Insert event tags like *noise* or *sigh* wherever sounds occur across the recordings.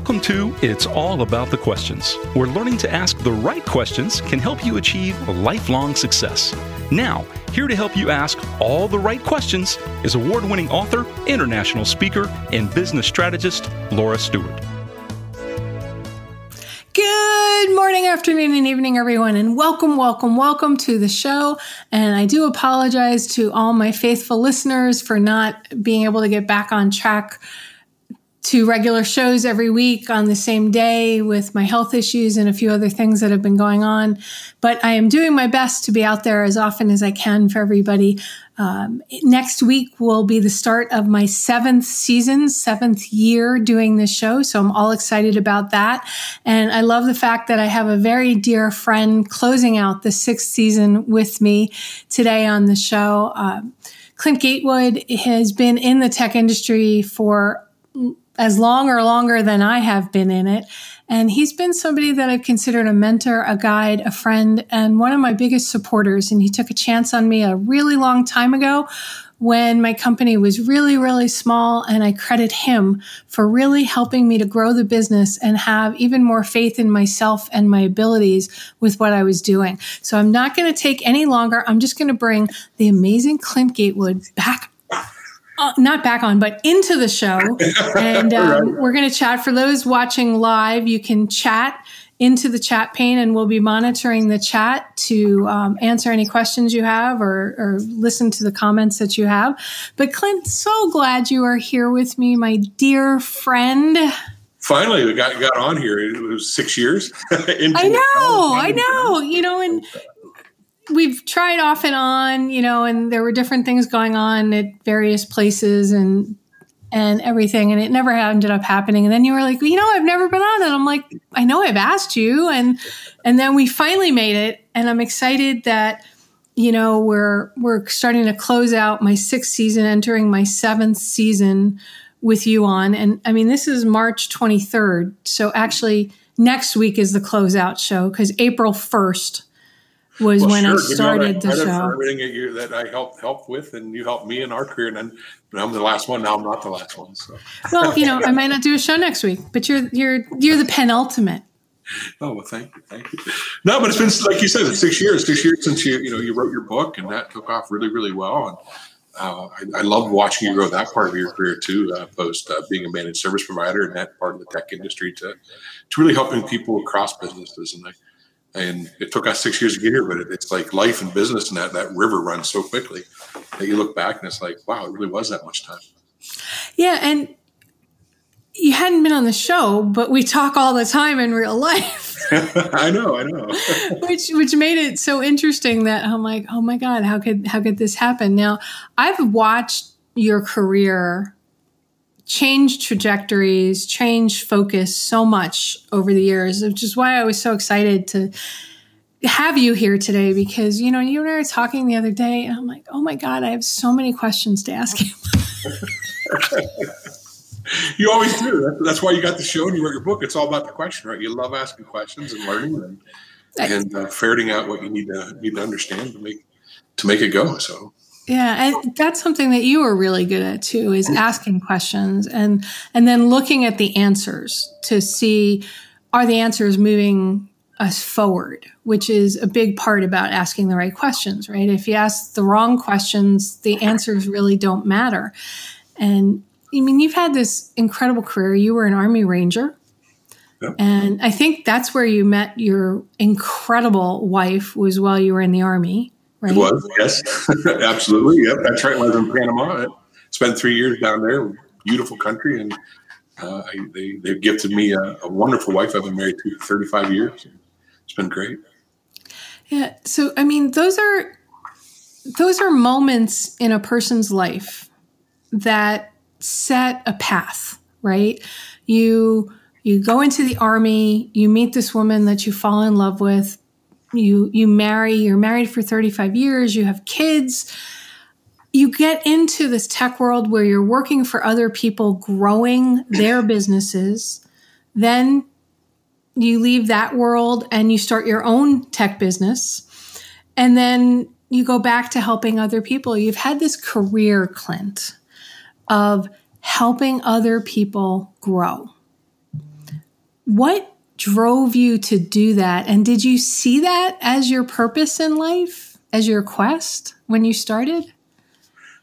Welcome to It's All About the Questions, where learning to ask the right questions can help you achieve lifelong success. Now, here to help you ask all the right questions is award winning author, international speaker, and business strategist Laura Stewart. Good morning, afternoon, and evening, everyone, and welcome, welcome, welcome to the show. And I do apologize to all my faithful listeners for not being able to get back on track to regular shows every week on the same day with my health issues and a few other things that have been going on. But I am doing my best to be out there as often as I can for everybody. Um, next week will be the start of my seventh season, seventh year doing this show. So I'm all excited about that. And I love the fact that I have a very dear friend closing out the sixth season with me today on the show. Um, Clint Gatewood has been in the tech industry for as long or longer than I have been in it. And he's been somebody that I've considered a mentor, a guide, a friend, and one of my biggest supporters. And he took a chance on me a really long time ago when my company was really, really small. And I credit him for really helping me to grow the business and have even more faith in myself and my abilities with what I was doing. So I'm not going to take any longer. I'm just going to bring the amazing Clint Gatewood back uh, not back on, but into the show. *laughs* And um, right. we're going to chat. For those watching live, you can chat into the chat pane and we'll be monitoring the chat to um, answer any questions you have or, or, listen to the comments that you have. But Clint, so glad you are here with me, my dear friend. Finally, we got got on here. It was six years. *laughs* I know, I know. You know, and we've tried off and on, you know, and there were different things going on at various places and and everything, and it never ended up happening. And then you were like, you know, I've never been on it. I'm like, I know I've asked you, and and then we finally made it, and I'm excited that you know we're we're starting to close out my sixth season, entering my seventh season with you on. And I mean, this is March 23rd, so actually next week is the closeout show because April 1st was well, when sure. I started the show. Everything that, you, that I helped help with, and you helped me in our career, and then I'm the last one. Now I'm not the last one. So. Well, you know, I might not do a show next week, but you're you're you're the penultimate. Oh well, thank you, thank you. No, but it's been like you said, it's six years, six years since you you know you wrote your book, and that took off really, really well. And uh, I, I love watching you grow that part of your career too, uh, post uh, being a managed service provider and that part of the tech industry to to really helping people across businesses. And I and it took us six years to get here, but it's like life and business and that that river runs so quickly that you look back and it's like, wow, it really was that much time. Yeah, and you hadn't been on the show, but we talk all the time in real life. *laughs* I know, I know. *laughs* which which made it so interesting that I'm like, oh my god, how could how could this happen? Now, I've watched your career changed trajectories, changed focus so much over the years, which is why I was so excited to have you here today because, you know, you and I were talking the other day and I'm like, oh my God, I have so many questions to ask you. *laughs* you always do. That's why you got the show and you wrote your book. It's all about the question, right? You love asking questions and learning and, and uh, ferreting out what you need to need to understand to make to make it go. So yeah, and oh. that's something that you are really good at too is asking questions and and then looking at the answers to see are the answers moving us forward, which is a big part about asking the right questions, right? If you ask the wrong questions, the answers really don't matter. And I mean, you've had this incredible career. You were an Army Ranger. Yep. And I think that's where you met your incredible wife was while you were in the army. Right? It was, yes, *laughs* absolutely. Yep, that's right. I was in Panama. I spent three years down there, beautiful country, and uh, I, they they've gifted me a, a, wonderful wife. I've been married to 35 years. It's been great. Yeah. So I mean, those are those are moments in a person's life that set a path, right? You you go into the army, you meet this woman that you fall in love with, you you marry you're married for 35 years you have kids. You get into this tech world where you're working for other people growing their *laughs* businesses. Then you leave that world and you start your own tech business. And then you go back to helping other people. You've had this career clint of helping other people grow. What drove you to do that? And did you see that as your purpose in life, as your quest when you started?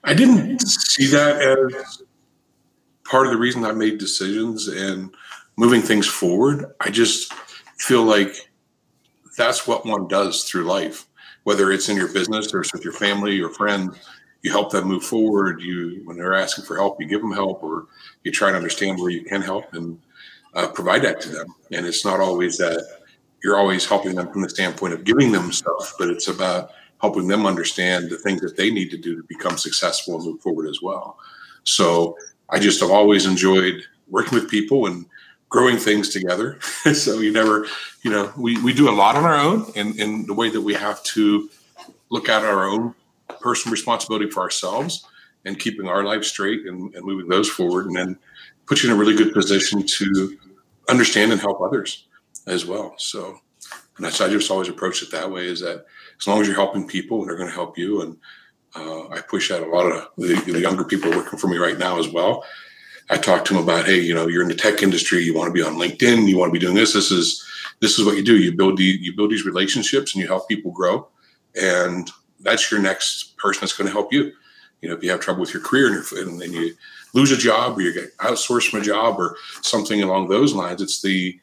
I didn't see that as part of the reason I made decisions and moving things forward. I just feel like that's what one does through life, whether it's in your business or it's with your family, your friends. You help them move forward. You, when they're asking for help, you give them help, or you try to understand where you can help and uh, provide that to them. And it's not always that you're always helping them from the standpoint of giving them stuff, but it's about helping them understand the things that they need to do to become successful and move forward as well. So I just have always enjoyed working with people and growing things together. *laughs* so you never, you know, we, we do a lot on our own in, in the way that we have to look at our own personal responsibility for ourselves and keeping our life straight and, and moving those forward and then put you in a really good position to understand and help others as well. So and that's I just always approach it that way is that as long as you're helping people and they're going to help you and uh, I push out a lot of the, the, younger people working for me right now as well. I talk to them about, hey, you know, you're in the tech industry, you want to be on LinkedIn, you want to be doing this. This is this is what you do. You build the, you build these relationships and you help people grow, and that's your next person that's going to help you. You know, if you have trouble with your career and, your, and then you lose a job or you get outsourced from a job or something along those lines, it's the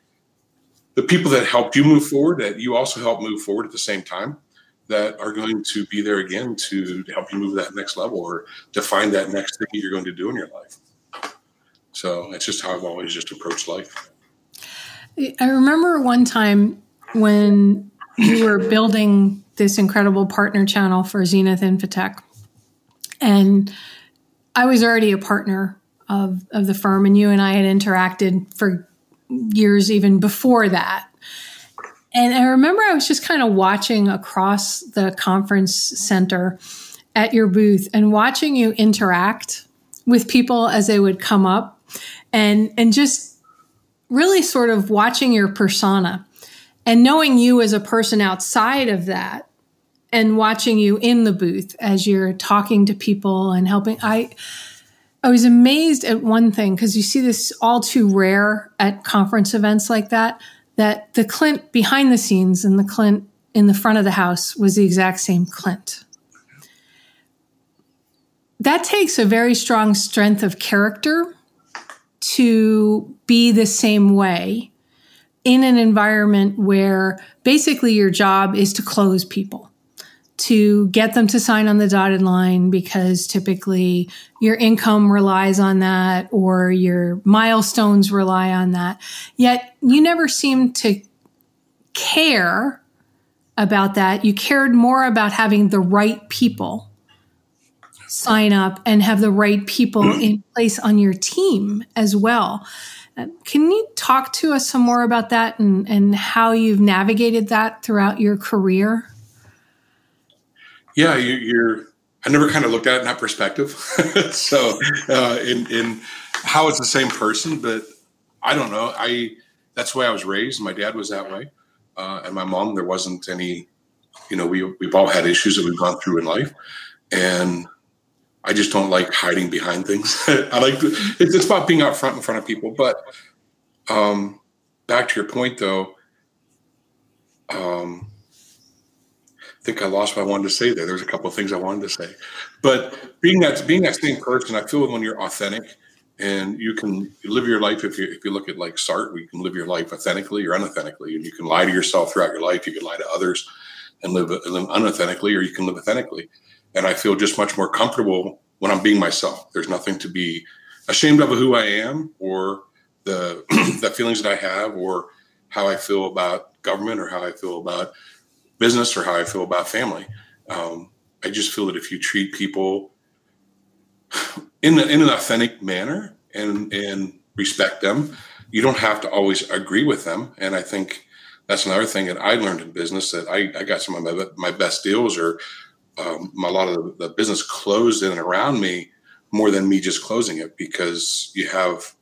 the people that helped you move forward that you also help move forward at the same time that are going to be there again to, to help you move that next level or to find that next thing you're going to do in your life. So it's just how I've always just approached life. I remember one time when you were building this incredible partner channel for Zenith Infotech. And I was already a partner of, of the firm, and you and I had interacted for years even before that. And I remember I was just kind of watching across the conference center at your booth and watching you interact with people as they would come up and and just really sort of watching your persona and knowing you as a person outside of that and watching you in the booth as you're talking to people and helping I I was amazed at one thing because you see this all too rare at conference events like that that the Clint behind the scenes and the Clint in the front of the house was the exact same Clint. That takes a very strong strength of character to be the same way in an environment where basically your job is to close people to get them to sign on the dotted line because typically your income relies on that or your milestones rely on that. Yet you never seem to care about that. You cared more about having the right people sign up and have the right people *clears throat* in place on your team as well. Uh, can you talk to us some more about that and, and how you've navigated that throughout your career? Yeah, you, are I never kind of looked at it in that perspective. *laughs* so, uh, in in how it's the same person, but I don't know. I that's the way I was raised. My dad was that way, uh, and my mom. There wasn't any. You know, we we've all had issues that we've gone through in life, and I just don't like hiding behind things. *laughs* I like to, it's, it's about being out front in front of people. But um, back to your point, though. Um, think I lost what I wanted to say there. There's a couple of things I wanted to say, but being that being that same person, I feel when you're authentic and you can live your life. If you if you look at like Sartre, you can live your life authentically or unauthentically, and you can lie to yourself throughout your life. You can lie to others and live, live unauthentically, or you can live authentically. And I feel just much more comfortable when I'm being myself. There's nothing to be ashamed of who I am or the *clears throat* the feelings that I have or how I feel about government or how I feel about business or how I feel about family. Um, I just feel that if you treat people in, in an authentic manner and and respect them, you don't have to always agree with them. And I think that's another thing that I learned in business that I, I got some of my, my best deals or um, a lot of the, the business closed in and around me more than me just closing it because you have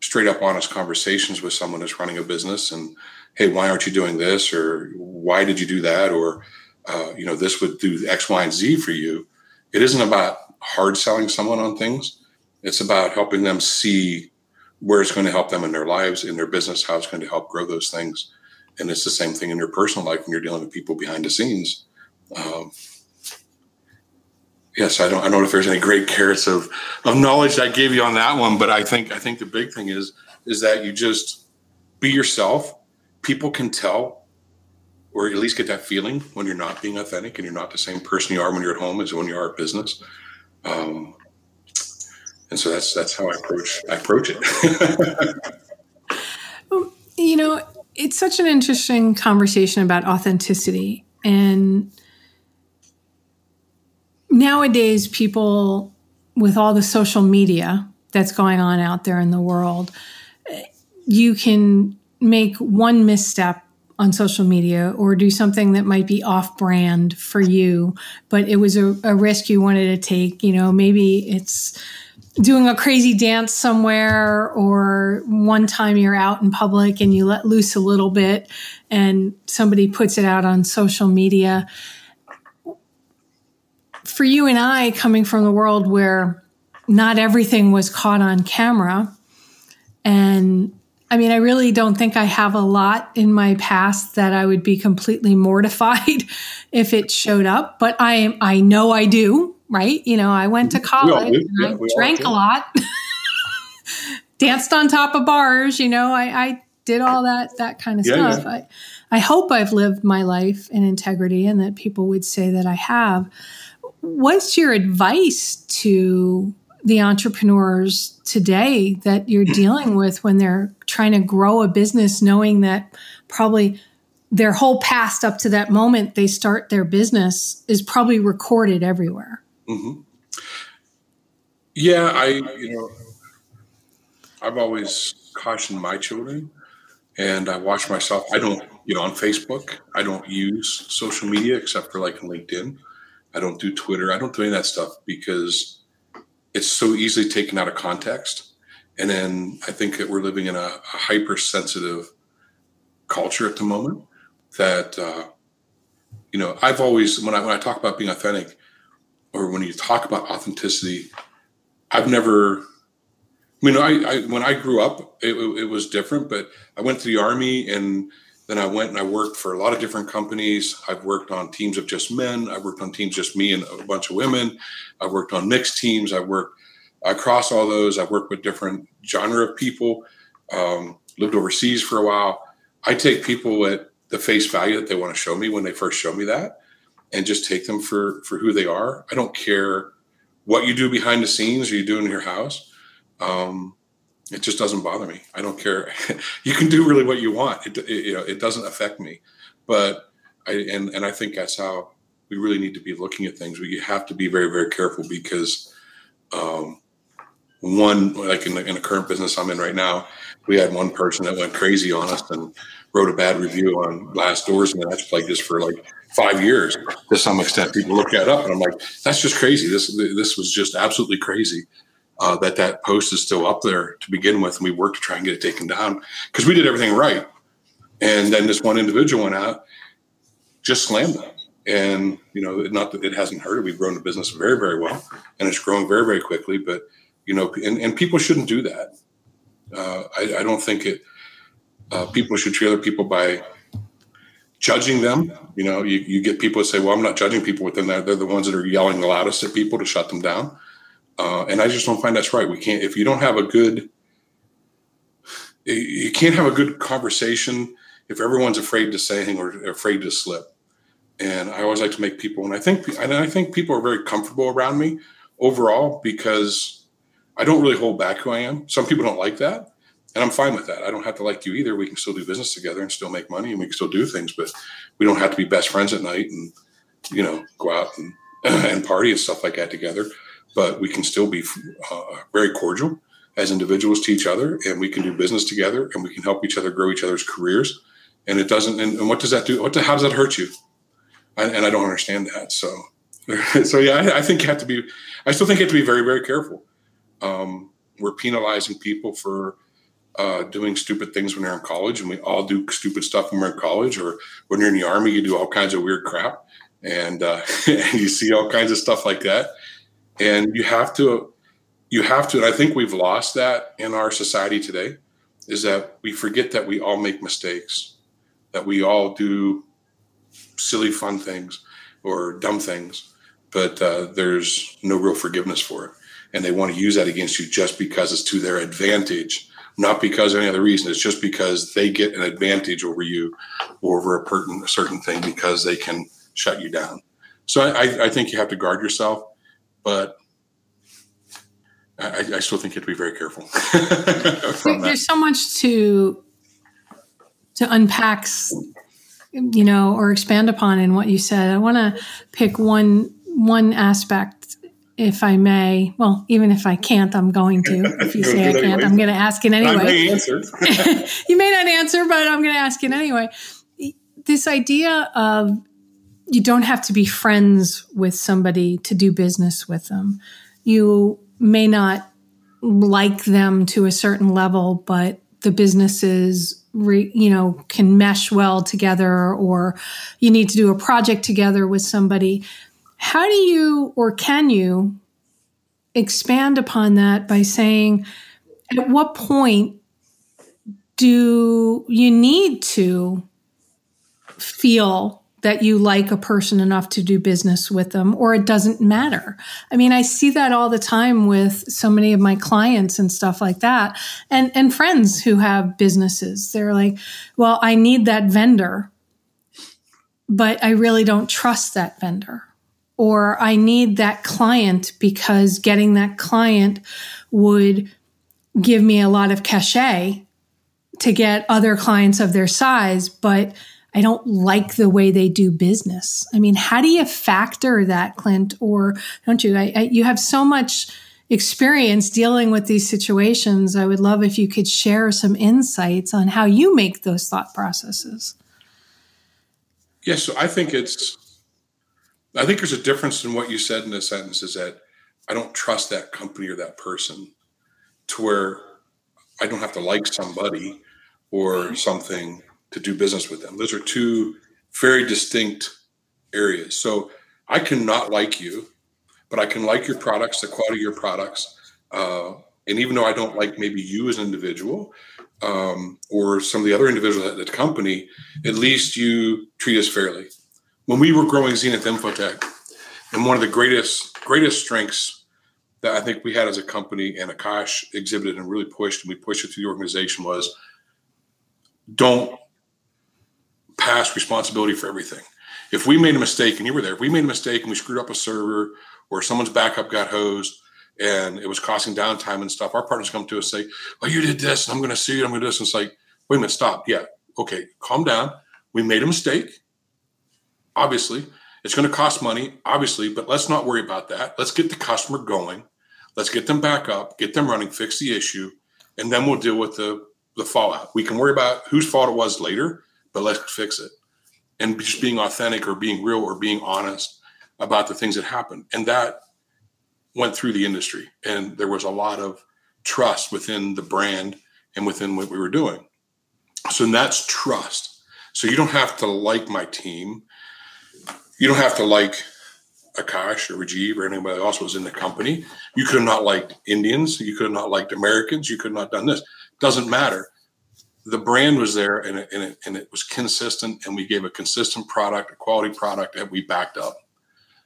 straight up honest conversations with someone that's running a business and hey, why aren't you doing this? Or why did you do that? Or, uh, you know, this would do X, Y, and Z for you. It isn't about hard selling someone on things. It's about helping them see where it's going to help them in their lives, in their business, how it's going to help grow those things. And it's the same thing in your personal life when you're dealing with people behind the scenes. Um, yes, I don't, I don't know if there's any great carrots of, of knowledge I gave you on that one, but I think, I think the big thing is, is that you just be yourself. People can tell, or at least get that feeling when you're not being authentic and you're not the same person you are when you're at home as when you are at business. Um, and so that's that's how I approach I approach it. *laughs* you know, it's such an interesting conversation about authenticity and nowadays people with all the social media that's going on out there in the world you can make one misstep on social media or do something that might be off brand for you but it was a, a risk you wanted to take you know maybe it's doing a crazy dance somewhere or one time you're out in public and you let loose a little bit and somebody puts it out on social media. For you and I coming from the world where not everything was caught on camera and I mean, I really don't think I have a lot in my past that I would be completely mortified *laughs* if it showed up, but I I know I do, right? You know, I went to college, yeah, I drank a lot, *laughs* danced on top of bars, you know, I, I did all that that kind of yeah, stuff. I I hope I've lived my life in integrity and that people would say that I have. What's your advice to the entrepreneurs today that you're *clears throat* dealing with when they're trying to grow a business, knowing that probably their whole past up to that moment they start their business is probably recorded everywhere. Mm-hmm. Yeah, I, you know, I've always cautioned my children and I watch myself. I don't, you know, on Facebook, I don't use social media except for like LinkedIn. I don't do Twitter. I don't do any of that stuff because it's so easily taken out of context. And then I think that we're living in a, a hypersensitive culture at the moment that, uh, you know, I've always, when I, when I talk about being authentic or when you talk about authenticity, I've never, I mean, I, I when I grew up, it, it was different, but I went to the army and then I went and I worked for a lot of different companies. I've worked on teams of just men. I've worked on teams just me and a bunch of women. I've worked on mixed teams. I've worked across all those. I've worked with different genre of people. Um, lived overseas for a while. I take people at the face value that they want to show me when they first show me that, and just take them for for who they are. I don't care what you do behind the scenes or you do in your house. Um, it just doesn't bother me. I don't care. *laughs* you can do really what you want. It, it, you know, it doesn't affect me. But I and and I think that's how we really need to be looking at things. We have to be very very careful because um, one like in the, in the current business I'm in right now, we had one person that went crazy on us and wrote a bad review on Glass Doors, and that's plagued us for like five years to some extent. People look that up, and I'm like, that's just crazy. This this was just absolutely crazy uh, that that post is still up there to begin with, and we worked to try and get it taken down because we did everything right. And then this one individual went out, just slammed them. And you know, not that it hasn't hurt. We've grown the business very, very well, and it's growing very, very quickly. But you know, and, and people shouldn't do that. Uh, I, I, don't think it. Uh, people should treat other people by judging them. You know, you, you get people that say, "Well, I'm not judging people within that." They're the ones that are yelling the loudest at people to shut them down. Uh, and I just don't find that's right. We can't if you don't have a good, you can't have a good conversation if everyone's afraid to say anything or afraid to slip. And I always like to make people, and I think, and I think people are very comfortable around me overall because I don't really hold back who I am. Some people don't like that, and I'm fine with that. I don't have to like you either. We can still do business together and still make money, and we can still do things, but we don't have to be best friends at night and you know go out and *clears throat* and party and stuff like that together but we can still be uh, very cordial as individuals to each other and we can do business together and we can help each other grow each other's careers. And it doesn't and, and what does that do? What the, how does that hurt you? I, and i don't understand that so. *laughs* So yeah I, I, think you have to be i still think you have to be very very careful. Um, we're penalizing people for uh, doing stupid things when they're in college and we all do stupid stuff when we're in college or when you're in the army you do all kinds of weird crap. And, uh, *laughs* and you see all kinds of stuff like that and you have to you have to, and I think we've lost that in our society today, is that we forget that we all make mistakes, that we all do silly, fun things or dumb things, but uh, there's no real forgiveness for it. And they want to use that against you just because it's to their advantage, not because of any other reason. It's just because they get an advantage over you or over a, pertin, a certain thing because they can shut you down. So I, I think you have to guard yourself, but I, I still think you have to be very careful. *laughs* There's so much to to unpack, you know, or expand upon in what you said. I want to pick one one aspect, if I may. Well, even if I can't, I'm going to. *laughs* If you say I can't, anyway. I'm going to ask it anyway. I may answer. *laughs* you may not answer, but I'm going to ask it anyway. This idea of you don't have to be friends with somebody to do business with them. You may not like them to a certain level, but the businesses, re, you know, can mesh well together, or you need to do a project together with somebody. How do you, or can you, expand upon that by saying, at what point do you need to feel that you like a person enough to do business with them or it doesn't matter. I mean, I see that all the time with so many of my clients and stuff like that and and friends who have businesses. They're like, "Well, I need that vendor, but I really don't trust that vendor." Or I need that client because getting that client would give me a lot of cachet to get other clients of their size, but I don't like the way they do business. I mean, how do you factor that, Clint? Or don't you? I, I, you have so much experience dealing with these situations. I would love if you could share some insights on how you make those thought processes. Yes, yeah, so I think it's, I think there's a difference in what you said in the sentence is that I don't trust that company or that person to where I don't have to like somebody or something to do business with them. Those are two very distinct areas. So I cannot like you, but I can like your products, the quality of your products. Uh, and even though I don't like maybe you as an individual um, or some of the other individuals at the company, at least you treat us fairly. When we were growing Zenith Infotech, and one of the greatest greatest strengths that I think we had as a company and Akash exhibited and really pushed, and we pushed it through the organization was don't pass responsibility for everything. If we made a mistake and you were there, if we made a mistake and we screwed up a server or someone's backup got hosed and it was costing downtime and stuff, our partners come to us and say, "Well, you did this, and I'm going to sue you. I'm going to do this." And it's like, wait a minute, stop. Yeah, okay, calm down. We made a mistake. Obviously, it's going to cost money, obviously, but let's not worry about that. Let's get the customer going. Let's get them back up, get them running, fix the issue, and then we'll deal with the the fallout. We can worry about whose fault it was later but let's fix it. And just being authentic or being real or being honest about the things that happened. And that went through the industry. And there was a lot of trust within the brand and within what we were doing. So that's trust. So you don't have to like my team. You don't have to like Akash or Rajiv or anybody else was in the company. You could have not liked Indians. You could have not liked Americans. You could have not done this. Doesn't matter the brand was there and it, and it, and it was consistent and we gave a consistent product a quality product that we backed up.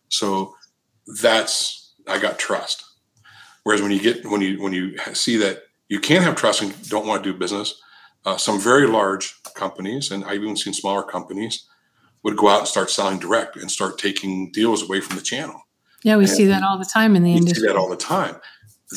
So that's i got trust. Whereas when you get when you when you see that you can't have trust and don't want to do business uh, some very large companies and i've even seen smaller companies would go out and start selling direct and start taking deals away from the channel. Yeah we and see that all the time in the industry see that all the time.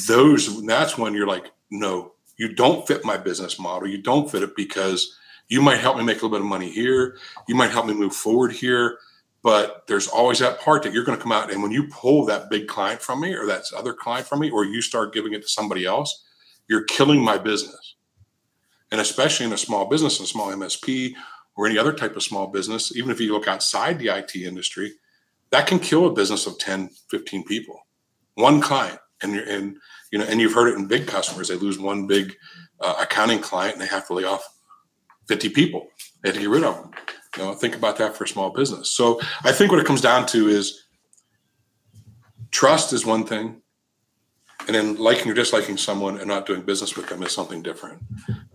Those that's when you're like no you don't fit my business model. You don't fit it because you might help me make a little bit of money here. You might help me move forward here. But there's always that part that you're going to come out and when you pull that big client from me or that other client from me, or you start giving it to somebody else, you're killing my business. And especially in a small business, a small MSP, or any other type of small business, even if you look outside the IT industry, that can kill a business of 10, 15 people. One client. And, you're and you know, and you've heard it in big customers. They lose one big uh, accounting client and they have to lay off 50 people. They have to get rid of them. You know, think about that for a small business. So I think what it comes down to is trust is one thing. and then liking or disliking someone and not doing business with them is something different.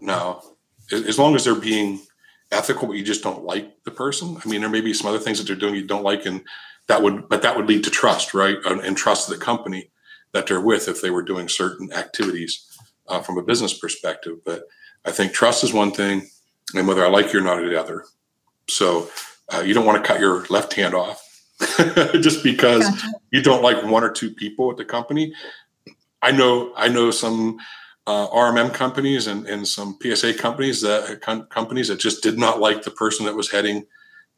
Now, as long as they're being ethical, but you just don't like the person. I mean, there may be some other things that they're doing you don't like, and that would, but that would lead to trust, right? And, and trust the company that they're with if they were doing certain activities uh, from a business perspective. But I think trust is one thing, and whether I like you or not the other. So uh, you don't want to cut your left hand off *laughs* just because gotcha. you don't like one or two people at the company. I know I know some uh, RMM companies and, and some PSA companies that com- companies that just did not like the person that was heading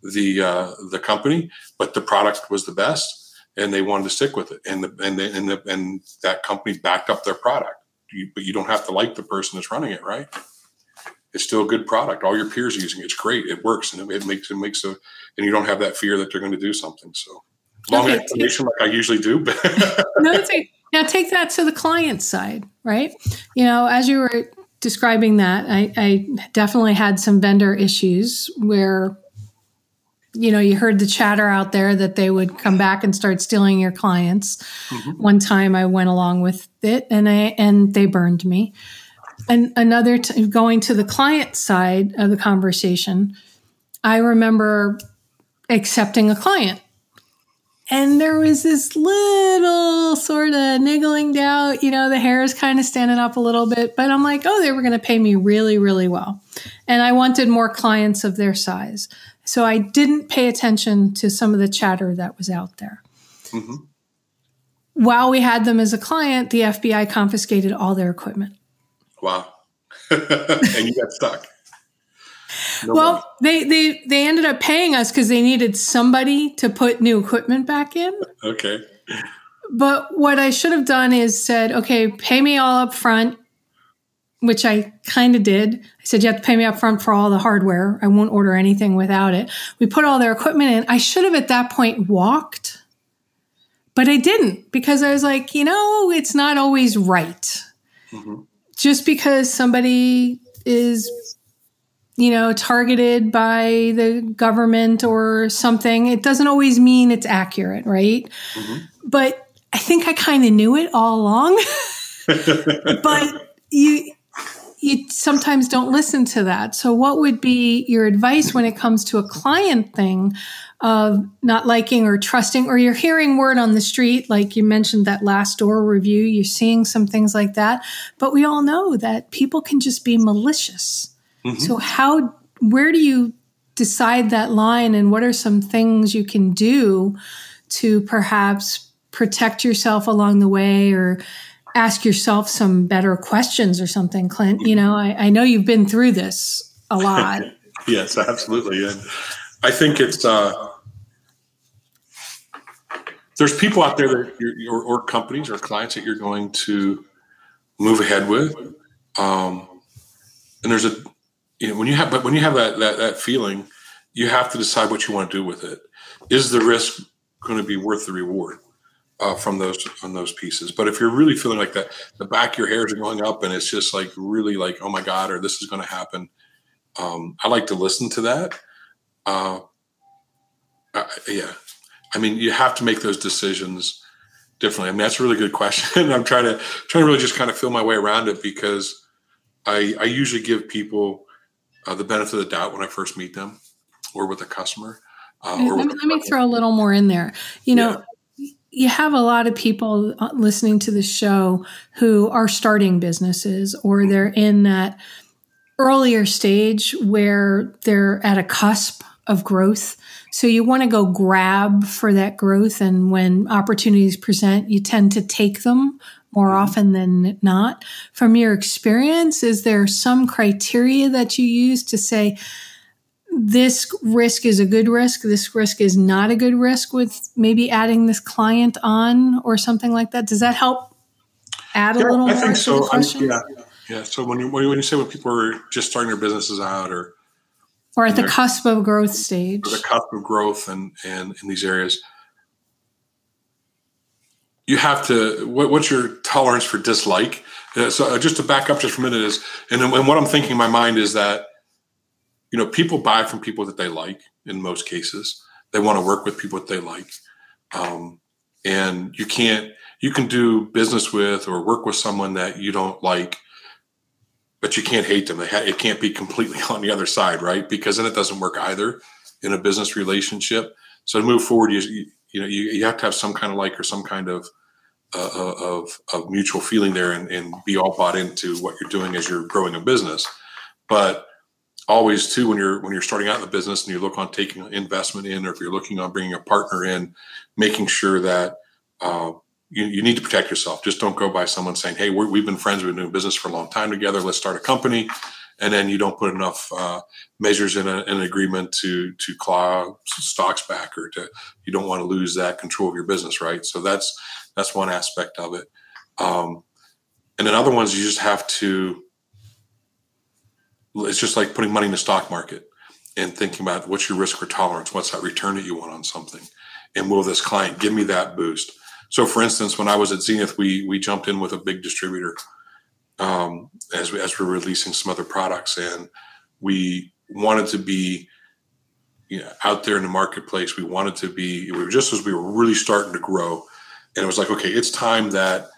the uh, the company, but the product was the best, and they wanted to stick with it, and the, and the, and, the, and that company backed up their product. You, but you don't have to like the person that's running it, right? It's still a good product. All your peers are using it. It's great. It works, and it, it makes it makes a, and you don't have that fear that they're going to do something. So long okay. explanation, like I usually do. But *laughs* no, it's a, now take that to the client side, right? You know, as you were describing that, I, I definitely had some vendor issues where you know, you heard the chatter out there that they would come back and start stealing your clients. Mm-hmm. One time I went along with it and I and they burned me. And another t- going to the client side of the conversation, I remember accepting a client and there was this little sort of niggling doubt, you know, the hair is kind of standing up a little bit, but I'm like, oh, they were going to pay me really, really well. And I wanted more clients of their size. So I didn't pay attention to some of the chatter that was out there. Mm-hmm. While we had them as a client, the FBI confiscated all their equipment. Wow. *laughs* and you got stuck. No well, they, they they ended up paying us because they needed somebody to put new equipment back in. Okay. But what I should have done is said, okay, pay me all up front, which I kind of did. I said, you have to pay me up front for all the hardware. I won't order anything without it. We put all their equipment in. I should have at that point walked, but I didn't because I was like, you know, it's not always right. Mm-hmm. Just because somebody is you know, targeted by the government or something, it doesn't always mean it's accurate, right? Mm-hmm. But I think I kind of knew it all along. *laughs* but you you sometimes don't listen to that. So what would be your advice when it comes to a client thing of not liking or trusting or you're hearing word on the street like you mentioned that Glassdoor review, you're seeing some things like that, but we all know that people can just be malicious Mm-hmm. So how where do you decide that line and what are some things you can do to perhaps protect yourself along the way or ask yourself some better questions or something, Clint? You know, I, I know you've been through this a lot. *laughs* yes, absolutely. And I think it's uh there's people out there that or, or companies or clients that you're going to move ahead with. Um, and there's a you know when you have but when you have that that, that feeling you have to decide what you want to do with it is the risk going to be worth the reward uh, from those on those pieces but if you're really feeling like that the back of your hairs are going up and it's just like really like oh my god or this is going to happen um, i like to listen to that uh, uh, yeah i mean you have to make those decisions differently i mean that's a really good question *laughs* i'm trying to trying to really just kind of feel my way around it because i i usually give people uh, the benefit of the doubt when I first meet them or with a customer. Uh, let, me, let me throw a little more in there. You know. You have a lot of people uh, listening to the show who are starting businesses or they're in that earlier stage where they're at a cusp of growth. So you want to go grab for that growth. And when opportunities present, you tend to take them more mm-hmm. often than not. From your experience, is there some criteria that you use to say this risk is a good risk, this risk is not a good risk with maybe adding this client on or something like that? Does that help add a yeah, little I to so. yeah, yeah. So when you when you say when people are just starting their businesses out or or at the cusp of growth stage, the cusp of growth and and in these areas, you have to what, what's your tolerance for dislike uh, so uh, just to back up just for a minute is and, and what i'm thinking in my mind is that you know people buy from people that they like in most cases they want to work with people that they like um, and you can't you can do business with or work with someone that you don't like, but you can't hate them. It can't be completely *laughs* on the other side, right? Because then it doesn't work either in a business relationship. So to move forward, you you know you, you have to have some kind of like or some kind of uh, uh, of of mutual feeling there and, and be all bought into what you're doing as you're growing a business. But always too when you're when you're starting out in the business and you look on taking investment in or if you're looking on bringing a partner in making sure that uh, you, you need to protect yourself. Just don't go by someone saying hey we have been friends we've been doing business for a long time together let's start a company and then you don't put enough uh, measures in, a, in, an agreement to to claw stocks back or to you don't want to lose that control of your business right? So that's that's one aspect of it. Um, and then other ones you just have to it's just like putting money in the stock market and thinking about what's your risk or tolerance? What's that return that you want on something? And will this client give me that boost? So for instance when i was at zenith we we jumped in with a big distributor um, as we as we're releasing some other products and we wanted to be you know, out there in the marketplace. We wanted to be we were just as we were really starting to grow. And it was like okay it's time that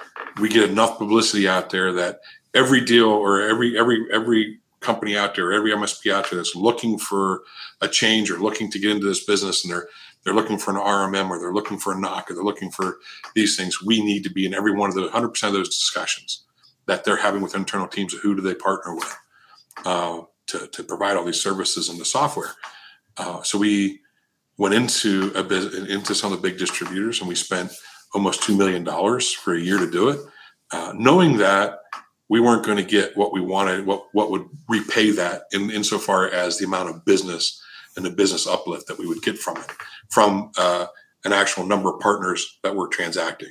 we get enough publicity out there that every deal or every every every company out there, every MSP out there that's looking for a change or looking to get into this business and they're they're looking for an RMM or they're looking for a NOC or they're looking for these things, we need to be in every one of the 100% of those discussions that they're having with internal teams of who do they partner with uh, to, to provide all these services and the software. Uh, so we went into a bit into some of the big distributors and we spent almost $2 million for a year to do it, uh, knowing that we weren't going to get what we wanted, what what would repay that in insofar as the amount of business and the business uplift that we would get from it, from uh, an actual number of partners that were transacting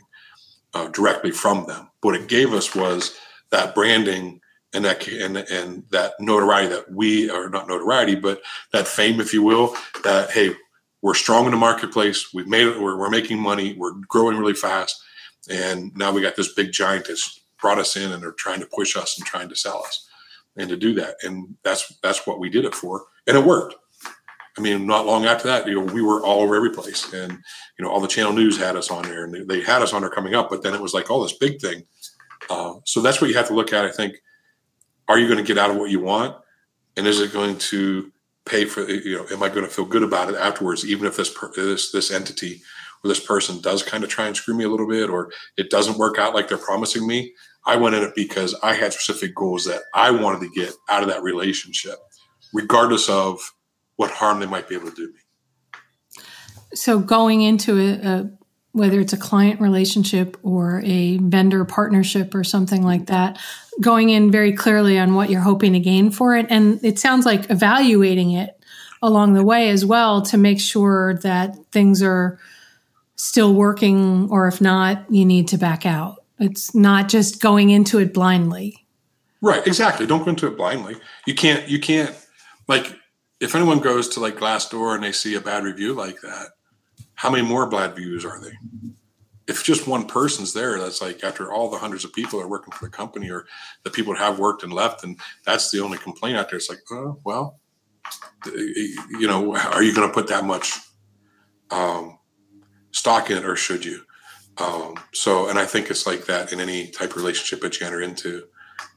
uh, directly from them. What it gave us was that branding and that and and that notoriety that we are not notoriety, but that fame, if you will, that hey, we're strong in the marketplace. We've made it. We're, we're making money. We're growing really fast, and now we got this big giant that's brought us in and they're trying to push us and trying to sell us and to do that. And that's that's what we did it for. And it worked. I mean, not long after that, you know, we were all over every place, and you know, all the channel news had us on there, and they had us on there coming up. But then it was like, oh, this big thing. Uh, so that's what you have to look at. I think, are you going to get out of what you want, and is it going to pay for? You know, am I going to feel good about it afterwards, even if this this this entity or this person does kind of try and screw me a little bit, or it doesn't work out like they're promising me? I went in it because I had specific goals that I wanted to get out of that relationship, regardless of what harm they might be able to do me. So going into a, a whether it's a client relationship or a vendor partnership or something like that, going in very clearly on what you're hoping to gain for it. And it sounds like evaluating it along the way as well to make sure that things are still working, or if not, you need to back out. It's not just going into it blindly. Right, exactly. Don't go into it blindly. You can't you can't like if anyone goes to like Glassdoor and they see a bad review like that, how many more bad reviews are they? If just one person's there, that's like after all the hundreds of people that are working for the company or the people that have worked and left, and that's the only complaint out there. It's like, oh, well, you know, are you going to put that much um, stock in it or should you? Um, so, and I think it's like that in any type of relationship that you enter into,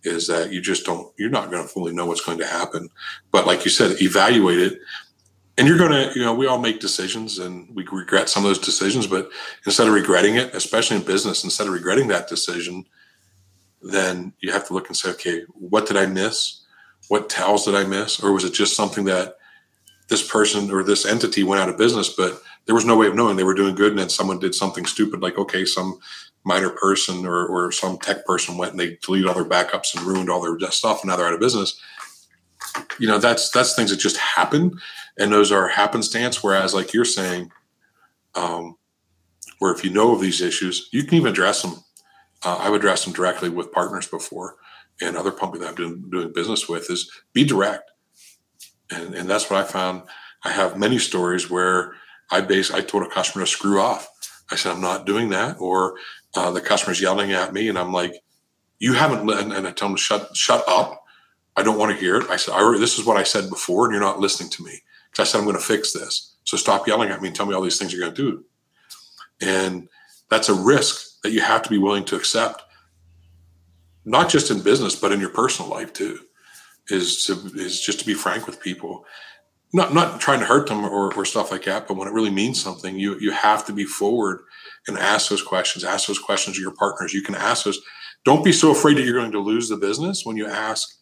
is that you just don't, you're not going to fully know what's going to happen. But like you said, evaluate it. And you're going to, you know, we all make decisions and we regret some of those decisions. But instead of regretting it, especially in business, instead of regretting that decision, then you have to look and say, okay, what did I miss? What towels did I miss? Or was it just something that this person or this entity went out of business, but there was no way of knowing. They were doing good and then someone did something stupid like okay some minor person or, or some tech person went and they deleted all their backups and ruined all their stuff and now they're out of business. You know that's that's things that just happen and those are happenstance whereas like you're saying um, where if you know of these issues you can even address them. Uh, i've addressed them directly with partners before and other companies that i've been doing business with is be direct. And, and that's what i found. I have many stories where I base I told a customer to screw off. I said I'm not doing that, or uh, the customer's yelling at me, and I'm like, "You haven't." And, and I tell them shut shut up. I don't want to hear it. I said, I, "This is what I said before, and you're not listening to me." Because I said I'm going to fix this. So stop yelling at me and tell me all these things you're going to do. And that's a risk that you have to be willing to accept, not just in business, but in your personal life too, is to, is just to be frank with people. Not, not trying to hurt them or, or stuff like that, but when it really means something, you, you have to be forward and ask those questions, ask those questions of your partners. You can ask those. Don't be so afraid that you're going to lose the business when you ask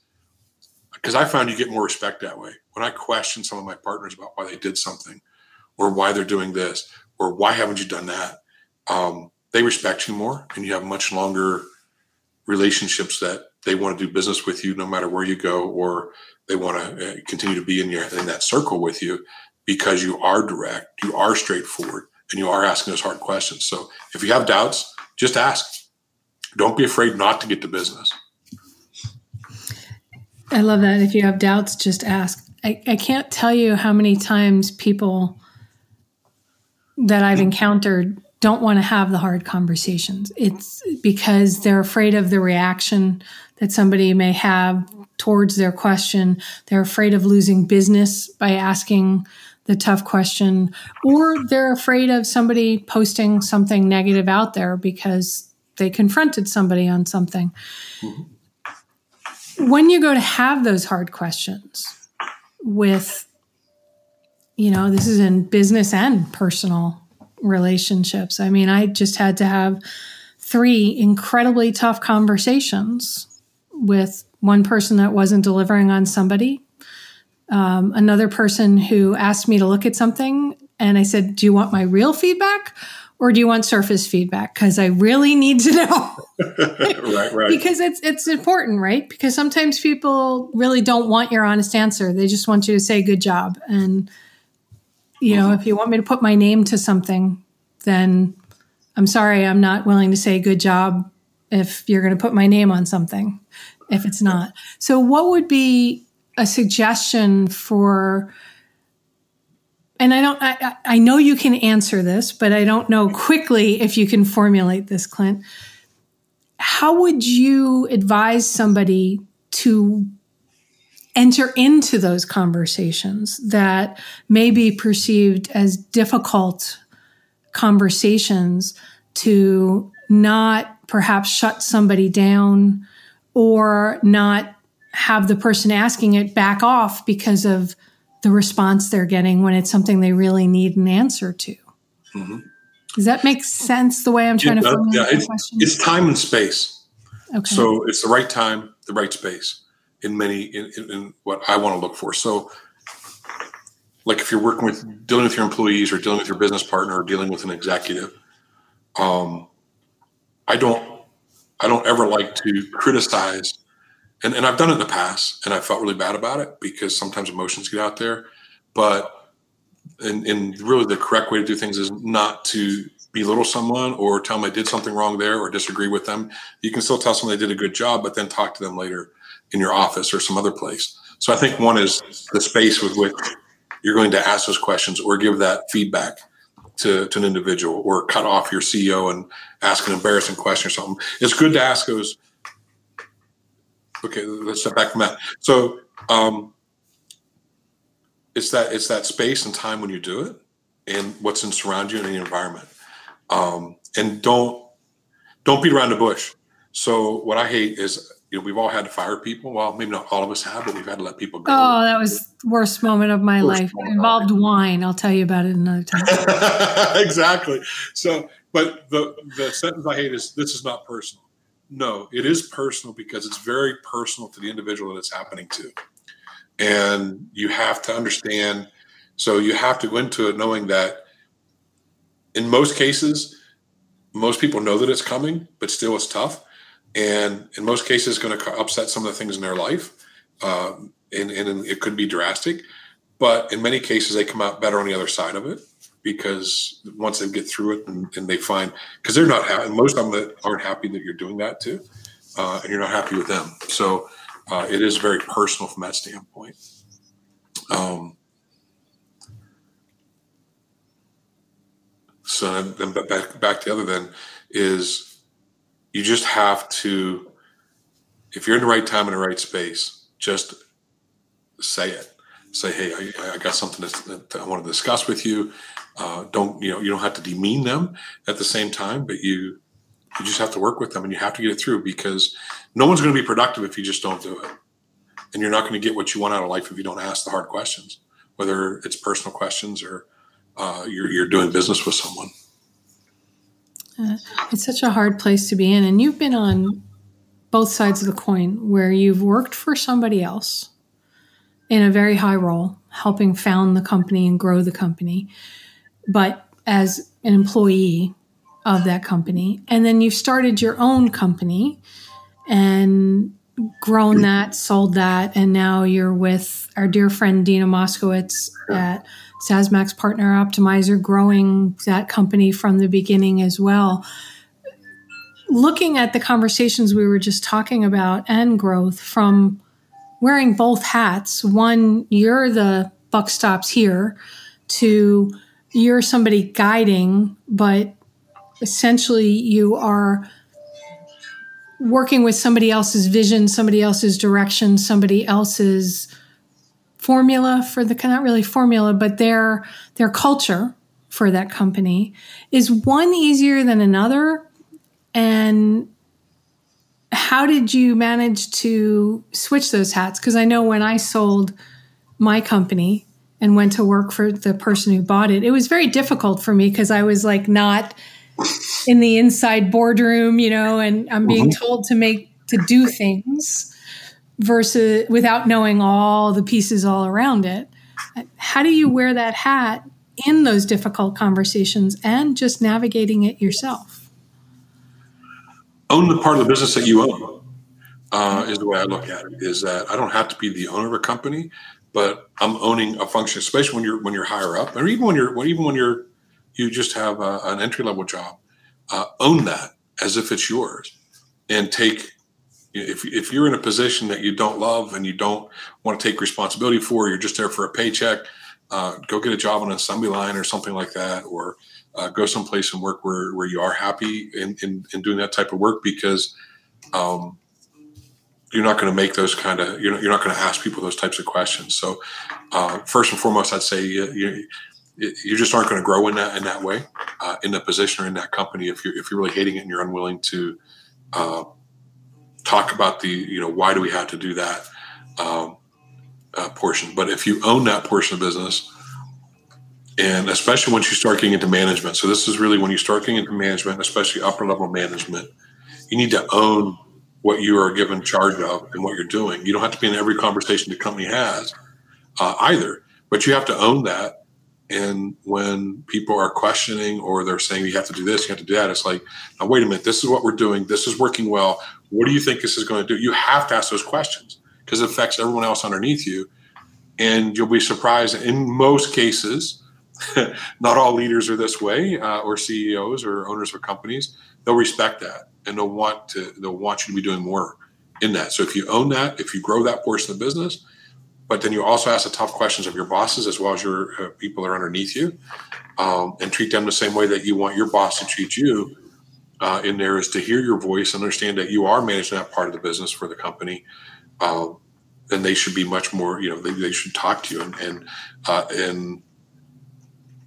because I found you get more respect that way. When I question some of my partners about why they did something, or why they're doing this, or why haven't you done that, um, they respect you more, and you have much longer relationships that they want to do business with you no matter where you go, or they want to uh, continue to be in your in that circle with you because you are direct, you are straightforward, and you are asking those hard questions. So if you have doubts, just ask. Don't be afraid not to get to business. I love that. If you have doubts, just ask. I, I can't tell you how many times people that I've encountered don't want to have the hard conversations. It's because they're afraid of the reaction that somebody may have towards their question. They're afraid of losing business by asking the tough question, or they're afraid of somebody posting something negative out there because they confronted somebody on something. Mm-hmm when you go to have those hard questions with, you know, this is in business and personal relationships. I mean, I just had to have three incredibly tough conversations with one person that wasn't delivering on somebody, um, another person who asked me to look at something. And I said, Do you want my real feedback or do you want surface feedback? Because I really need to know. *laughs* right, right. Because it's it's important, right? Because sometimes people really don't want your honest answer. They just want you to say good job. And you know, if you want me to put my name to something, then I'm sorry, I'm not willing to say good job if you're going to put my name on something if it's not. So what would be a suggestion for and I don't, I, I know you can answer this, but I don't know quickly if you can formulate this, Clint. How would you advise somebody to enter into those conversations that may be perceived as difficult conversations to not perhaps shut somebody down or not have the person asking it back off because of the response they're getting when it's something they really need an answer to. Mm-hmm. Does that make sense the way I'm trying to formulate yeah, the it's, question? It's time and space. Okay. So it's the right time, the right space in many in, in, in what I want to look for. So like if you're working with dealing with your employees or dealing with your business partner or dealing with an executive, um, I don't I don't ever like to criticize and, and I've done it in the past and I felt really bad about it because sometimes emotions get out there. But and, and really the correct way to do things is not to belittle someone or tell them I did something wrong there or disagree with them. You can still tell someone they did a good job, but then talk to them later in your office or some other place. So I think one is the space with which you're going to ask those questions or give that feedback to, to an individual or cut off your CEO and ask an embarrassing question or something. It's good to ask those okay, let's step back from that. So um, it's that it's that space and time when you do it, and what's in surround you in the environment. Um, and don't don't beat around the bush. So what I hate is you know we've all had to fire people. Well, maybe not all of us have, but we've had to let people go. Oh, that was the worst moment of my worst life. It involved wine. I'll tell you about it another time. *laughs* exactly. So, but the the sentence I hate is this is not personal. No, it is personal because it's very personal to the individual that it's happening to. And you have to understand. So you have to go into it knowing that in most cases, most people know that it's coming, but still it's tough. And in most cases, going to upset some of the things in their life. Um, and, and it could be drastic. But in many cases, they come out better on the other side of it because once they get through it and, and they find because they're not happy most of them aren't happy that you're doing that too uh, and you're not happy with them so uh, it is very personal from that standpoint um, so then back, back to the other then is you just have to if you're in the right time in the right space just say it say hey i, I got something that i want to discuss with you uh, don't you know you don't have to demean them at the same time, but you You just have to work with them and you have to get it through because no one's going to be productive if you just don't do it. And you're not going to get what you want out of life if you don't ask the hard questions, whether it's personal questions or uh, you're, you're doing business with someone. Uh, it's such a hard place to be in. And you've been on both sides of the coin where you've worked for somebody else in a very high role, helping found the company and grow the company, but as an employee of that company. And then you've started your own company and grown that, sold that, and now you're with our dear friend Dina Moskowitz at SaaSmax Partner Optimizer, growing that company from the beginning as well. Looking at the conversations we were just talking about and growth from wearing both hats, one, you're the buck stops here, to you're somebody guiding, but essentially you are working with somebody else's vision, somebody else's direction, somebody else's formula for the not really formula, but their their culture for that company. Is one easier than another? And how did you manage to switch those hats? Because I know when I sold my company and went to work for the person who bought it, it was very difficult for me because I was like not in the inside boardroom, you know, and I'm being mm-hmm. told to make to do things versus without knowing all the pieces all around it. How do you wear that hat in those difficult conversations and just navigating it yourself? Own the part of the business that you own. Uh, is the way I look at it. Is that I don't have to be the owner of a company, but I'm owning a function, especially when you're when you're higher up, or even when you're when even when you're you just have a, an entry level job. Uh, own that as if it's yours, and take if, if you're in a position that you don't love and you don't want to take responsibility for, you're just there for a paycheck, uh, go get a job on an assembly line or something like that, or uh, go someplace and work where, where you are happy in, in, in doing that type of work because um, you're not going to make those kind of, you're not, you're not going to ask people those types of questions. So, uh, first and foremost, I'd say you, you, you just aren't going to grow in that in that way, uh, in that position or in that company if you're if you're really hating it and you're unwilling to uh, talk about the you know why do we have to do that um, uh, portion. But if you own that portion of business, and especially once you start getting into management, so this is really when you start getting into management, especially upper level management, you need to own what you are given charge of and what you're doing. You don't have to be in every conversation the company has uh, either, but you have to own that and when people are questioning or they're saying you have to do this, you have to do that, it's like, now wait a minute, this is what we're doing. This is working well. What do you think this is going to do? You have to ask those questions because it affects everyone else underneath you. And you'll be surprised. In most cases, *laughs* not all leaders are this way, uh, or CEOs or owners of companies. They'll respect that and they'll want to. They'll want you to be doing more in that. So if you own that, if you grow that portion of the business, but then you also ask the tough questions of your bosses as well as your uh, people that are underneath you um, and treat them the same way that you want your boss to treat you uh, in there is to hear your voice and understand that you are managing that part of the business for the company um, then they should be much more you know they, they should talk to you and and, uh, and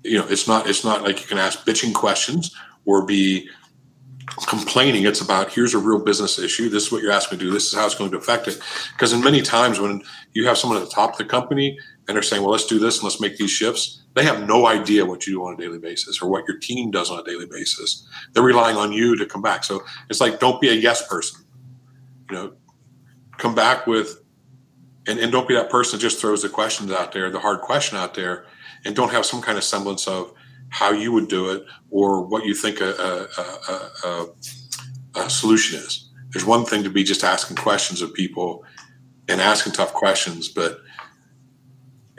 you know it's not it's not like you can ask bitching questions or be complaining. It's about here's a real business issue. This is what you're asking to do. This is how it's going to affect it. Because in many times when you have someone at the top of the company and they're saying, well, let's do this and let's make these shifts, they have no idea what you do on a daily basis or what your team does on a daily basis. They're relying on you to come back. So it's like, don't be a yes person. You know, come back with, and, and don't be that person that just throws the questions out there, the hard question out there, and don't have some kind of semblance of, how you would do it or what you think a, a, a, a, solution is. There's one thing to be just asking questions of people and asking tough questions, but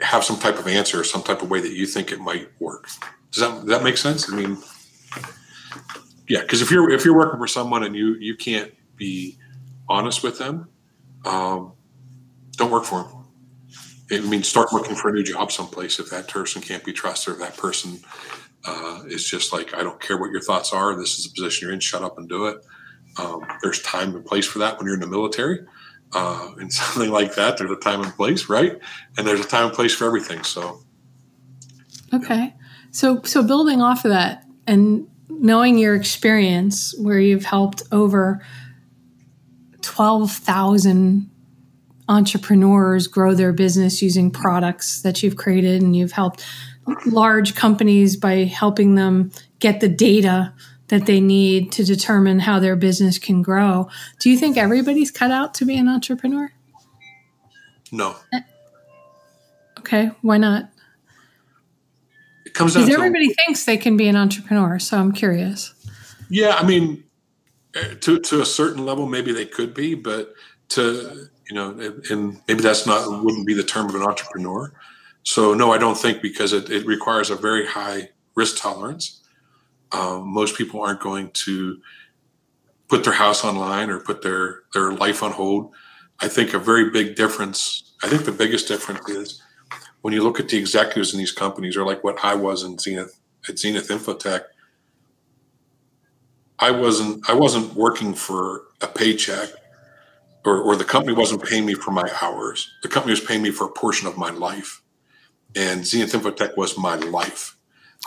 have some type of answer, or some type of way that you think it might work. Does that, does that make sense? I mean, yeah, because if you're if you're working for someone and you you can't be honest with them, um, don't work for them. I mean, start looking for a new job someplace if that person can't be trusted, or that person uh, it's just like I don't care what your thoughts are. This is the position you're in. Shut up and do it. Um, there's time and place for that when you're in the military, uh, and *laughs* something like that. There's a time and place, right? And there's a time and place for everything. So, okay, so so building off of that, and knowing your experience where you've helped over 12,000 entrepreneurs grow their business using products that you've created and you've helped large companies by helping them get the data that they need to determine how their business can grow. Do you think everybody's cut out to be an entrepreneur? No. Okay, why not? It comes Because to everybody thinks they can be an entrepreneur, so I'm curious. Yeah, I mean, eh, to to a certain level, maybe they could be, but to you know, and maybe that's not wouldn't be the term of an entrepreneur. So no, I don't think because it, it requires a very high risk tolerance. Um, most people aren't going to put their house online or put their their life on hold. I think a very big difference. I think the biggest difference is when you look at the executives in these companies, or like what I was in Zenith at Zenith Infotech. I wasn't I wasn't working for a paycheck or, or the company wasn't paying me for my hours. The company was paying me for a portion of my life. And Zenith Infotech was my life.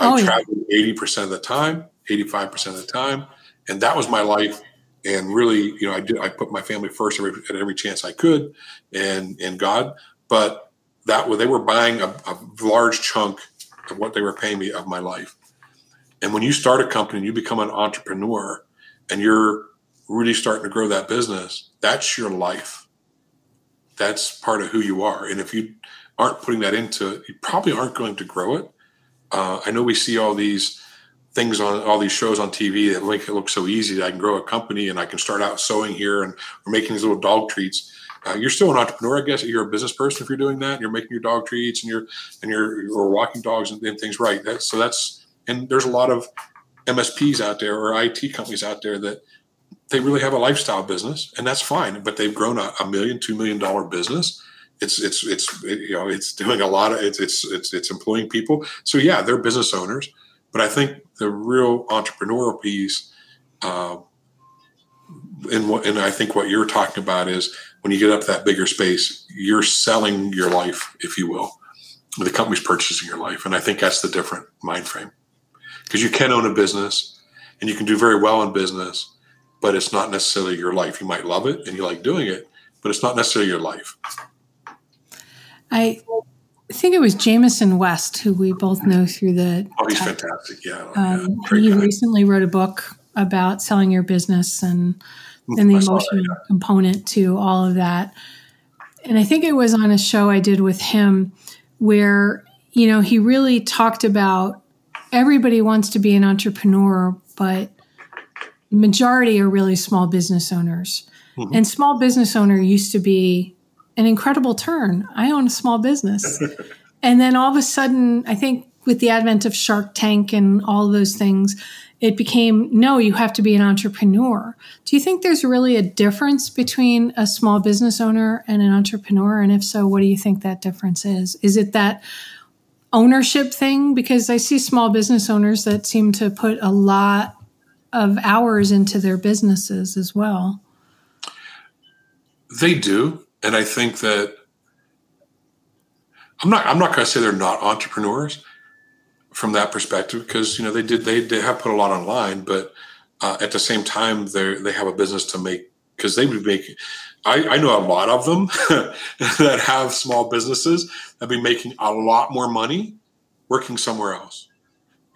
I Oh, yeah. traveled 80% of the time, 85% of the time. And that was my life. And really, you know, I did I put my family first every, at every chance I could and and God. But that way, they were buying a, a large chunk of what they were paying me of my life. And when you start a company and you become an entrepreneur and you're really starting to grow that business, that's your life. That's part of who you are. And if you aren't putting that into you probably aren't going to grow it. Uh, I know we see all these things on all these shows on TV that make it look so easy that I can grow a company and I can start out sewing here and we're making these little dog treats. Uh, you're still an entrepreneur, I guess. You're a business person if you're doing that. You're making your dog treats and you're and you're or walking dogs and, and things right. That's, so that's and there's a lot of MSPs out there or IT companies out there that they really have a lifestyle business and that's fine but they've grown a, a million two million dollar business it's it's it's it, you know it's doing a lot of it's it's it's it's employing people so yeah they're business owners but i think the real entrepreneurial piece uh, and what and i think what you're talking about is when you get up that bigger space you're selling your life if you will the company's purchasing your life and i think that's the different mind frame because you can own a business and you can do very well in business but it's not necessarily your life. You might love it and you like doing it, but it's not necessarily your life. I think it was Jamison West, who we both know through the. Oh, he's fantastic. Yeah. Um, yeah he guy. recently wrote a book about selling your business and and the I saw that, emotional component to all of that. And I think it was on a show I did with him where you know he really talked about everybody wants to be an entrepreneur, but majority are really small business owners. Mhm. And small business owner used to be an incredible turn. I own a small business. *laughs* and then all of a sudden, I think with the advent of Shark Tank and all those things, it became no, you have to be an entrepreneur. Do you think there's really a difference between a small business owner and an entrepreneur? And if so, what do you think that difference is? Is it that ownership thing? Because I see small business owners that seem to put a lot of hours into their businesses as well. They do, and I think that I'm not. I'm not going to say they're not entrepreneurs from that perspective because you know they did they, they have put a lot online, but uh, at the same time they they have a business to make because they would make. I, I know a lot of them *laughs* that have small businesses that be making a lot more money working somewhere else.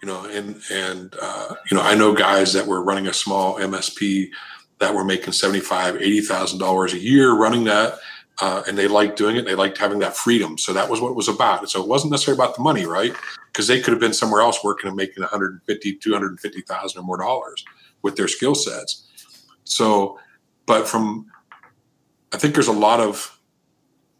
You know, and and uh, you know I know guys that were running a small MSP that were making seventy five, eighty thousand dollars a year running that, uh, and they liked doing it. They liked having that freedom. So that was what it was about. So it wasn't necessarily about the money, right? Because they could have been somewhere else working and making 150, 250,000 or more dollars with their skill sets. So, but from, I think there's a lot of,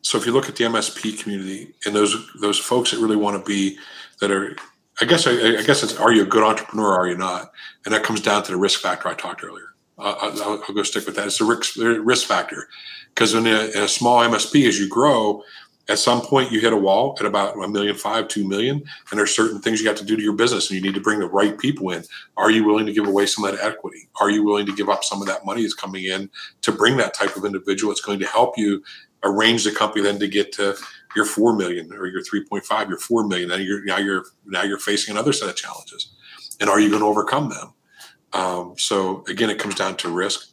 so if you look at the MSP community and those those folks that really want to be that are, I guess I, I guess it's are you a good entrepreneur or are you not? And that comes down to the risk factor I talked earlier. I'll, I'll, go stick with that. It's a risk, risk factor because in, in a, small MSP, as you grow, at some point you hit a wall at about a million five, two million, and there's certain things you got to do to your business, and you need to bring the right people in. Are you willing to give away some of that equity? Are you willing to give up some of that money that's coming in to bring that type of individual? It's going to help you arrange the company then to get to your four million or your three point five, your four million. You're now you're now you're facing another set of challenges, and are you going to overcome them? Um, so again, it comes down to risk.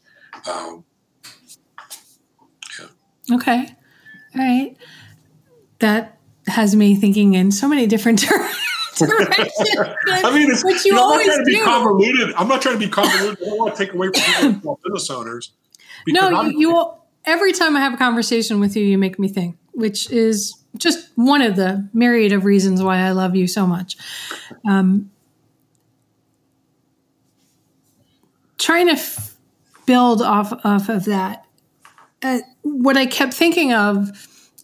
Um, yeah. Okay. All right. That has me thinking in so many different terms. *laughs* I mean, it's, but you, you know, always I'm not trying to be do. convoluted. I'm not trying to be convoluted. I don't want to take away from people *laughs* business owners. No, you, you every time I have a conversation with you, you make me think, which is just one of the myriad of reasons why I love you so much. Um, trying to f- build off off of that, uh, what I kept thinking of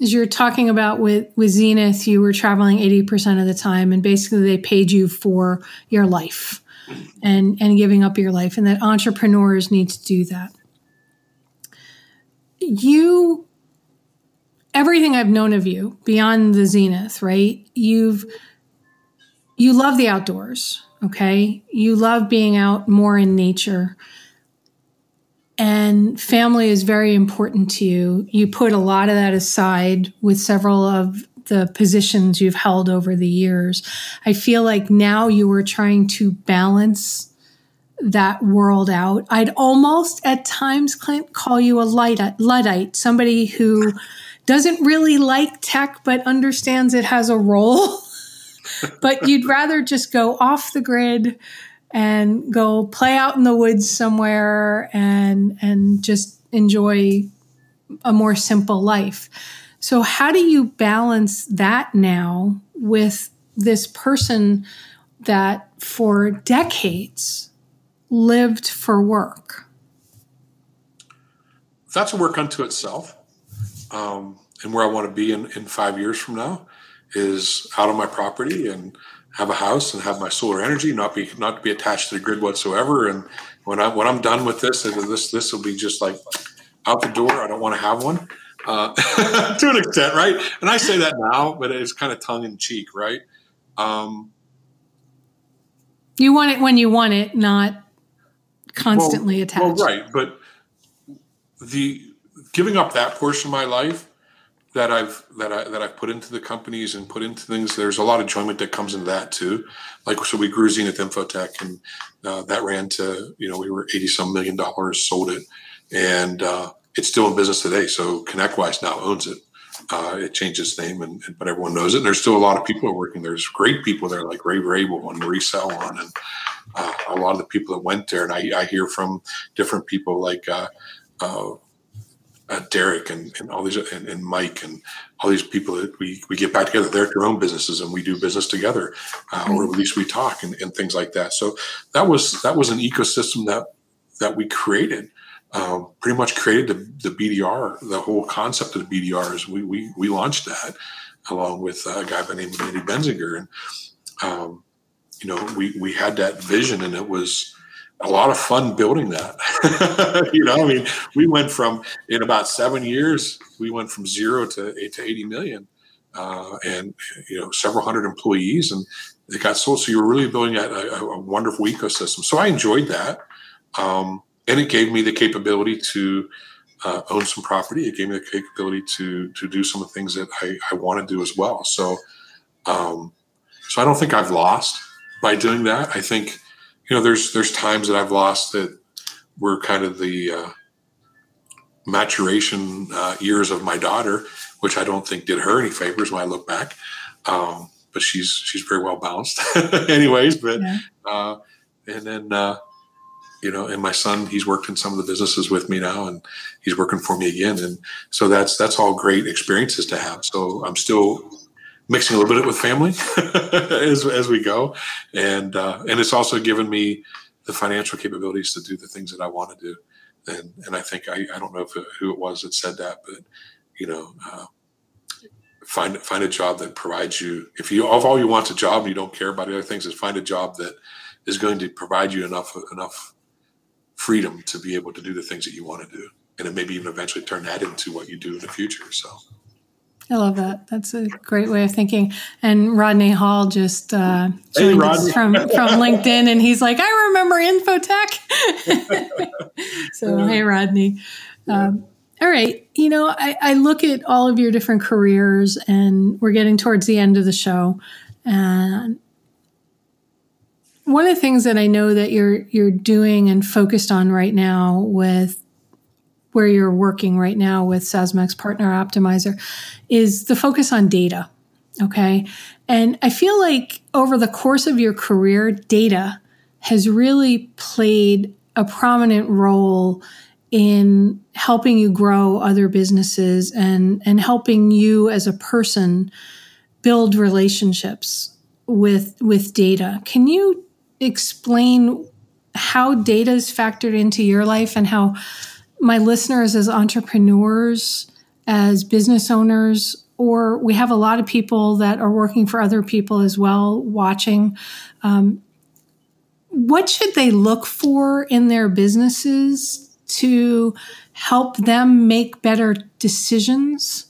is you're talking about with with Zenith, you were traveling eighty percent of the time, and basically they paid you for your life and and giving up your life, and that entrepreneurs need to do that. You everything I've known of you beyond the zenith, right? You've you love the outdoors, okay? You love being out more in nature. And family is very important to you. You put a lot of that aside with several of the positions you've held over the years. I feel like now you are trying to balance that world out. I'd almost at times call you a Luddite, somebody who doesn't really like tech, but understands it has a role. *laughs* but you'd rather just go off the grid and go play out in the woods somewhere and and just enjoy a more simple life. So how do you balance that now with this person that for decades lived for work? That's a work unto itself um, and where I want to be in, in five years from now is out on my property and have a house and have my solar energy, not be not to be attached to the grid whatsoever. And when I when I'm done with this, this this will be just like out the door. I don't want to have one uh, *laughs* to an extent, right? And I say that now, but it's kind of tongue in cheek, right? Um, you want it when you want it, not constantly well, attached. Well, right, but the giving up that portion of my life that I've that I that I've put into the companies and put into things. There's a lot of enjoyment that comes into that too. Like so, we grew Zenith Infotech, and uh, that ran to you know we were eighty some million dollars, sold it, and uh, it's still in business today. So ConnectWise now owns it. Uh, it changed its name, and, and, but everyone knows it. And there's still a lot of people are working. There's great people there, like Ray Vrabel and Marie Sellon, and uh, a lot of the people that went there. And I, I hear from different people like. Uh, uh Derek and, and all these and, and, Mike and all these people that we, we get back together. They're at their own businesses and we do business together, uh, or at least we talk and, and, things like that. So that was that was an ecosystem that that we created. Um, pretty much created the, the BDR, the whole concept of the BDR is we, we, we launched that along with a guy by the name of Andy Benzinger. And, um, you know, we, we had that vision and it was, a lot of fun building that. *laughs* you know, I mean, we went from in about seven years, we went from zero to eight to eighty million, uh, and you know, several hundred employees, and it got sold. So you were really building a, a, a wonderful ecosystem. So I enjoyed that, um, and it gave me the capability to. Uh, own some property. It gave me the capability to to do some of the things that I, I want to do as well. So, um, so I don't think I've lost by doing that. I think you know, there's there's times that I've lost that were kind of the uh, maturation uh, years of my daughter, which I don't think did her any favors when I look back. Um, but she's she's very well balanced, *laughs* anyways. But yeah. uh, and then uh, you know, and my son, he's worked in some of the businesses with me now, and he's working for me again, and so that's that's all great experiences to have. So I'm still mixing a little bit with family *laughs* as, as we go. And, uh, and it's also given me the financial capabilities to do the things that I want to do. And, and I think, I, I don't know it, who it was that said that, but you know, uh, find, find a job that provides you, if you, if all you want a job and you don't care about other things is find a job that is going to provide you enough, enough freedom to be able to do the things that you want to do. And it maybe even eventually turn that into what you do in the future. So. I love that. That's a great way of thinking. And Rodney Hall just uh, joined hey, us from, from *laughs* LinkedIn, and he's like, "I remember Infotech." *laughs* so, hey, Rodney. Um, all right. You know, I, I look at all of your different careers, and we're getting towards the end of the show. And one of the things that I know that you're you're doing and focused on right now with where you're working right now with SaaSmax Partner Optimizer is the focus on data. Okay. And I feel like over the course of your career, data has really played a prominent role in helping you grow other businesses and, and helping you as a person build relationships with with data. Can you explain how data is factored into your life and how my listeners as entrepreneurs, as business owners, or we have a lot of people that are working for other people as well watching. Um, what should they look for in their businesses to help them make better decisions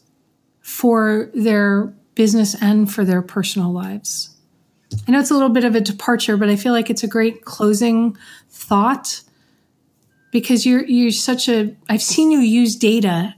for their business and for their personal lives? I know it's a little bit of a departure, but I feel like it's a great closing thought because you're you're such a I've seen you use data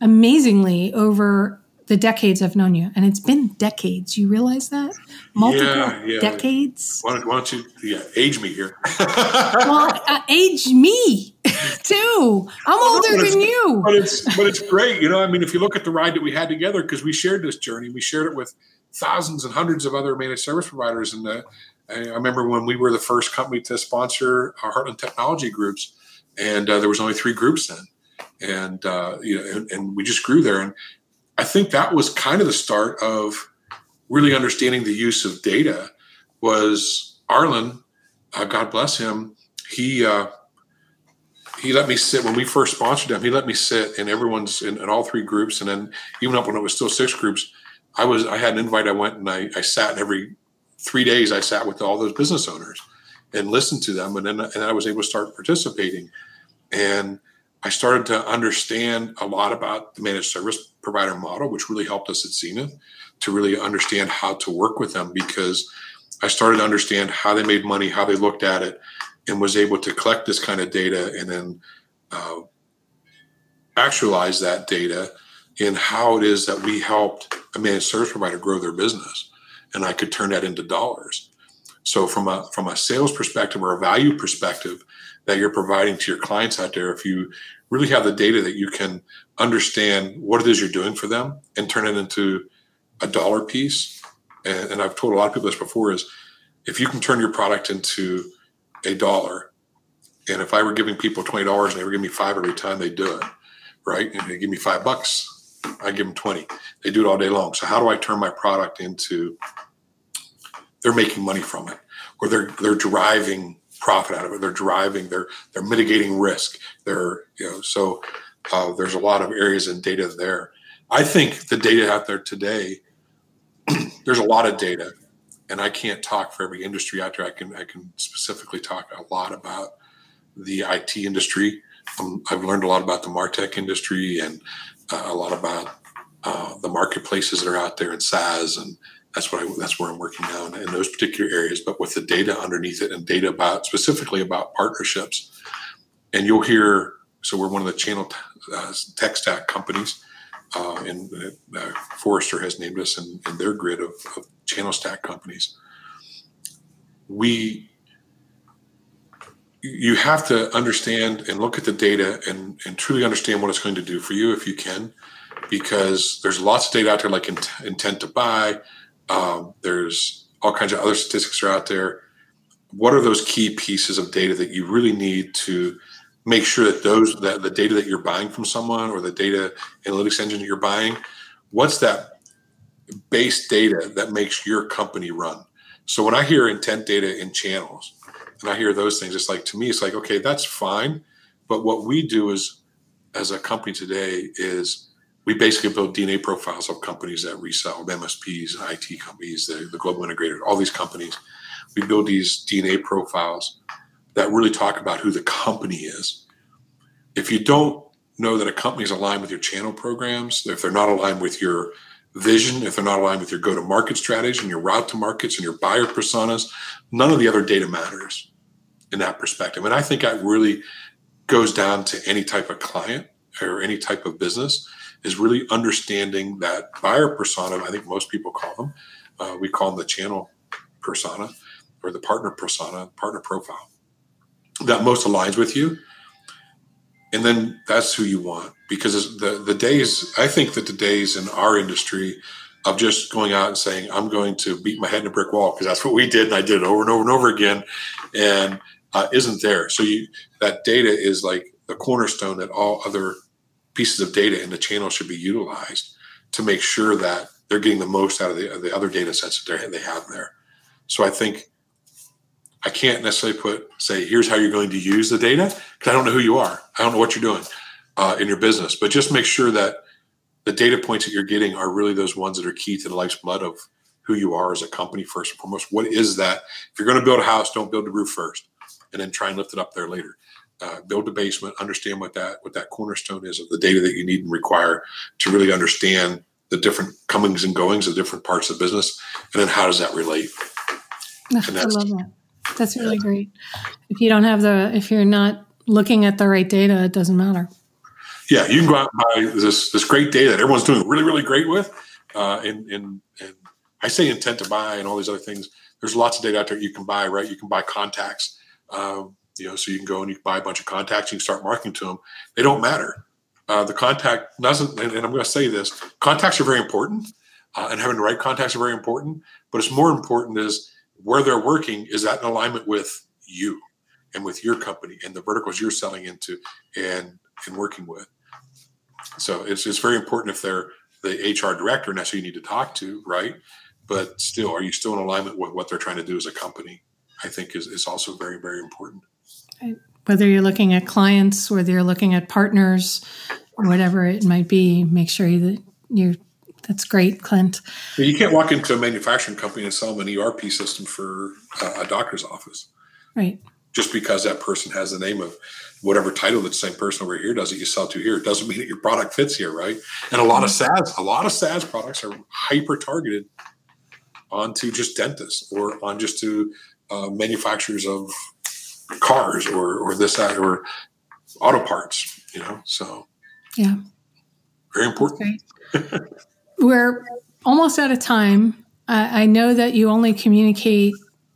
amazingly over the decades I've known you, and it's been decades. You realize that multiple yeah, yeah. decades. Why don't, why don't, you yeah, age me here? *laughs* well, uh, age me *laughs* too. I'm well, older no, than you. But it's but it's great. You know, I mean, if you look at the ride that we had together, because we shared this journey, we shared it with thousands and hundreds of other managed service providers. And uh, I remember when we were the first company to sponsor our Heartland Technology groups, and uh, there was only three groups then, and uh, you know, and, and, we just grew there. And I think that was kind of the start of really understanding the use of data. Was Arlin, uh, God bless him, he uh, he let me sit when we first sponsored him. He let me sit in everyone's in, in all three groups, and then even up when it was still six groups I was I had an invite. I went and I, I sat in every three days. I sat with all those business owners and listened to them, and then and I was able to start participating, and I started to understand a lot about the managed service provider model, which really helped us at Zenith to really understand how to work with them because I started to understand how they made money, how they looked at it, and was able to collect this kind of data and then uh, actualize that data in how it is that we helped a managed service provider grow their business and i could turn that into dollars so from a from a sales perspective or a value perspective that you're providing to your clients out there if you really have the data that you can understand what it is you're doing for them and turn it into a dollar piece and, and i've told a lot of people this before is if you can turn your product into a dollar and if i were giving people $20 and they were giving me five every time they do it right and they give me five bucks I give them 20. They do it all day long. So how do I turn my product into they're making money from it or they're they're driving profit out of it. They're driving, they're they're mitigating risk. They're, you know, so uh, there's a lot of areas and data there. I think the data out there today, *clears throat* there's a lot of data, and I can't talk for every industry out there. I can I can specifically talk a lot about the IT industry. Um, I've learned a lot about the Martech industry and uh, a lot about uh, the marketplaces that are out there in SaaS, and that's what I, that's where I'm working now in, in, those particular areas. But with the data underneath it, and data about specifically about partnerships, and you'll hear. So we're one of the channel uh, tech stack companies, uh, and uh, Forrester has named us in, in their grid of, of channel stack companies. We you have to understand and look at the data and, and truly understand what it's going to do for you if you can, because there's lots of data out there like intent to buy. Um, there's all kinds of other statistics are out there. What are those key pieces of data that you really need to make sure that those that the data that you're buying from someone or the data analytics engine that you're buying, what's that base data that makes your company run? So when I hear intent data in channels, and I hear those things, it's like to me, it's like, okay, that's fine. But what we do is as a company today is we basically build DNA profiles of companies that resell, MSPs, IT companies, the, the global integrator, all these companies. We build these DNA profiles that really talk about who the company is. If you don't know that a company is aligned with your channel programs, if they're not aligned with your vision, if they're not aligned with your go to market strategy and your route to markets and your buyer personas, none of the other data matters in that perspective. And I think that really goes down to any type of client or any type of business is really understanding that buyer persona. I think most people call them. Uh, we call them the channel persona or the partner persona, partner profile that most aligns with you. And then that's who you want because the, the days, I think that the days in our industry of just going out and saying, I'm going to beat my head in a brick wall because that's what we did. And I did it over and over and over again and uh, isn't there. So you, that data is like the cornerstone that all other pieces of data in the channel should be utilized to make sure that they're getting the most out of the, the other data sets that they have there. So I think I can't necessarily put say here's how you're going to use the data because I don't know who you are. I don't know what you're doing uh, in your business, but just make sure that the data points that you're getting are really those ones that are key to the life's blood of who you are as a company first and foremost. What is that? If you're going to build a house, don't build the roof first, and then try and lift it up there later. Uh, build the basement, understand what that what that cornerstone is of the data that you need and require to really understand the different comings and goings of different parts of the business, and then how does that relate? I love that. That's really great. If you don't have the, if you're not looking at the right data, it doesn't matter. Yeah, you can go out and buy this this great data that everyone's doing really really great with, uh, and and and I say intent to buy and all these other things. There's lots of data out there you can buy. Right, you can buy contacts. Um, you know, so you can go and you can buy a bunch of contacts. You can start marketing to them. They don't matter. Uh, the contact doesn't, and, I'm going to say this: contacts are very important, uh, and having the right contacts are very important. But it's more important is where they're working is that in alignment with you and with your company and the verticals you're selling into and and working with. So it's it's very important if they're the HR director, and that's who you need to talk to, right? But still, are you still in alignment with what they're trying to do as a company? I think is, is also very, very important. Whether you're looking at clients, whether you're looking at partners, whatever it might be, make sure that you're that's great, Clint. You can't walk into a manufacturing company and sell them an ERP system for a doctor's office. Right. Just because that person has the name of whatever title that same person over here does that you sell to here, it doesn't mean that your product fits here, right? And a lot of SaaS, a lot of SaaS products are hyper targeted onto just dentists or on just to uh, manufacturers of cars or or this that or auto parts, you know. So yeah, very important. we're almost out of time. I, I know that you only communicate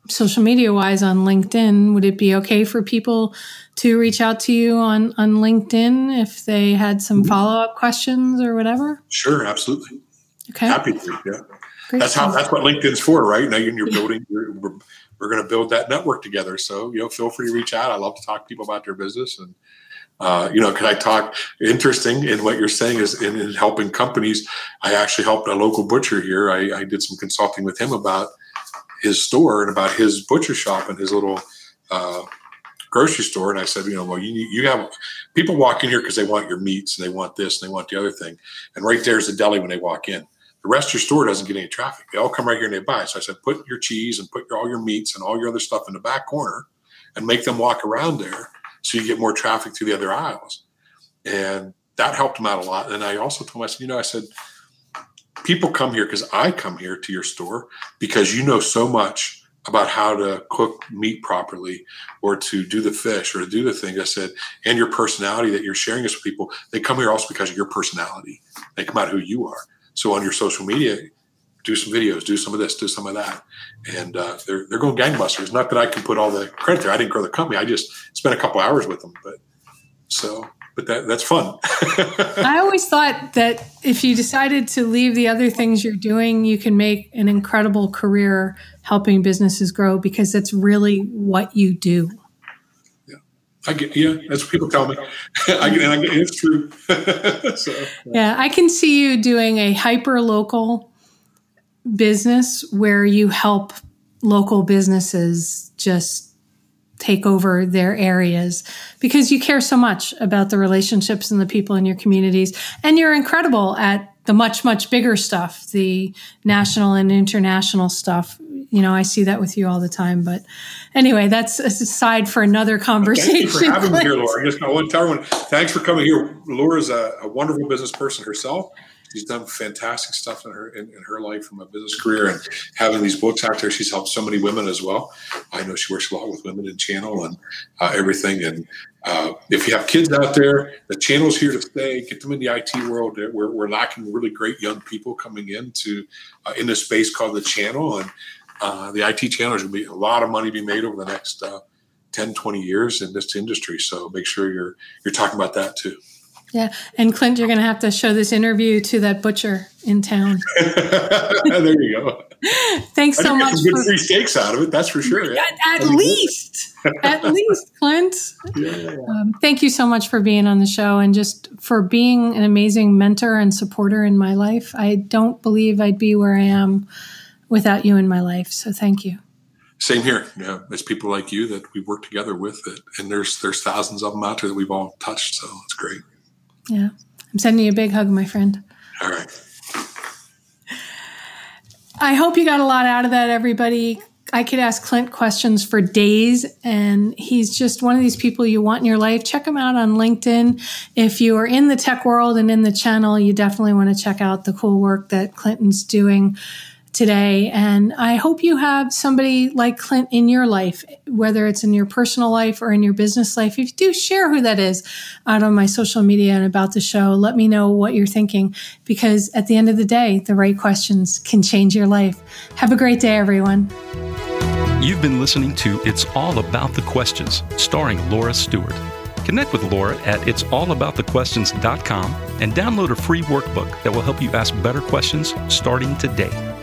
social media wise on LinkedIn. Would it be okay for people to reach out to you on, on LinkedIn if they had some mm-hmm. follow up questions or whatever? Sure, absolutely. Okay. Happy to. Yeah. Great that's how. That's what LinkedIn's for, right? Now you're, you're building. You're, we're, we're going to build that network together. So you know, feel free to reach out. I love to talk to people about their business and uh, you know, can I talk? Interesting in what you're saying is in, in, helping companies. I actually helped a local butcher here. I, I, did some consulting with him about his store and about his butcher shop and his little uh, grocery store. And I said, you know, well, you you have people walk in here because they want your meats and they want this and they want the other thing. And right there's the deli when they walk in. The rest of your store doesn't get any traffic. They all come right here and they buy. So I said, put your cheese and put your, all your meats and all your other stuff in the back corner and make them walk around there so you get more traffic through the other aisles. And that helped them out a lot. And I also told said, you know, I said, people come here because I come here to your store because you know so much about how to cook meat properly or to do the fish or to do the thing. I said, and your personality that you're sharing this with people, they come here also because of your personality. They come out who you are. So on your social media, do some videos, do some of this, do some of that, and uh, they're they're going gangbusters. Not that I can put all the credit there. I didn't grow the company. I just spent a couple hours with them, but so but that that's fun. *laughs* I always thought that if you decided to leave the other things you're doing, you can make an incredible career helping businesses grow because that's really what you do. I get. Yeah, that's what people tell me. *laughs* I get, and I get, it's true. *laughs* so, yeah. yeah, I can see you doing a hyper local business where you help local businesses just take over their areas because you care so much about the relationships and the people in your communities and you're incredible at the much much bigger stuff the national and international stuff you know i see that with you all the time but anyway that's aside for another conversation thank you for having me here *laughs* laura i just want to tell everyone thanks for coming here laura's a, a wonderful business person herself she's done fantastic stuff in her in, in, her life from a business career and having these books out there. She's helped so many women as well. I know she works a lot with women in channel and uh, everything. And uh, if you have kids out there, the channel's here to stay. Get them in the IT world. We're, we're lacking really great young people coming into uh, in this space called the channel and. uh, the IT channel is going to be a lot of money be made over the next uh, 10, 20 years in this industry. So make sure you're you're talking about that too. Yeah, and Clint, you're going to have to show this interview to that butcher in town. *laughs* there you go. Thanks so much. Some good for, free steaks out of it, that's for sure. At, at least, at least, Clint. Yeah. Um, thank you so much for being on the show and just for being an amazing mentor and supporter in my life. I don't believe I'd be where I am without you in my life. So thank you. Same here. Yeah, it's people like you that we work together with, it, and there's there's thousands of them out there that we've all touched. So it's great. Yeah, I'm sending you a big hug, my friend. All right. I hope you got a lot out of that, everybody. I could ask Clint questions for days, and he's just one of these people you want in your life. Check him out on LinkedIn. If you are in the tech world and in the channel, you definitely want to check out the cool work that Clinton's doing today. And I hope you have somebody like Clint in your life, whether it's in your personal life or in your business life. If you do, share who that is out on my social media and about the show. Let me know what you're thinking because at the end of the day, the right questions can change your life. Have a great day, everyone. You've been listening to It's All About the Questions, starring Laura Stewart. Connect with Laura at it'sallaboutthequestions.com and download a free workbook that will help you ask better questions starting today.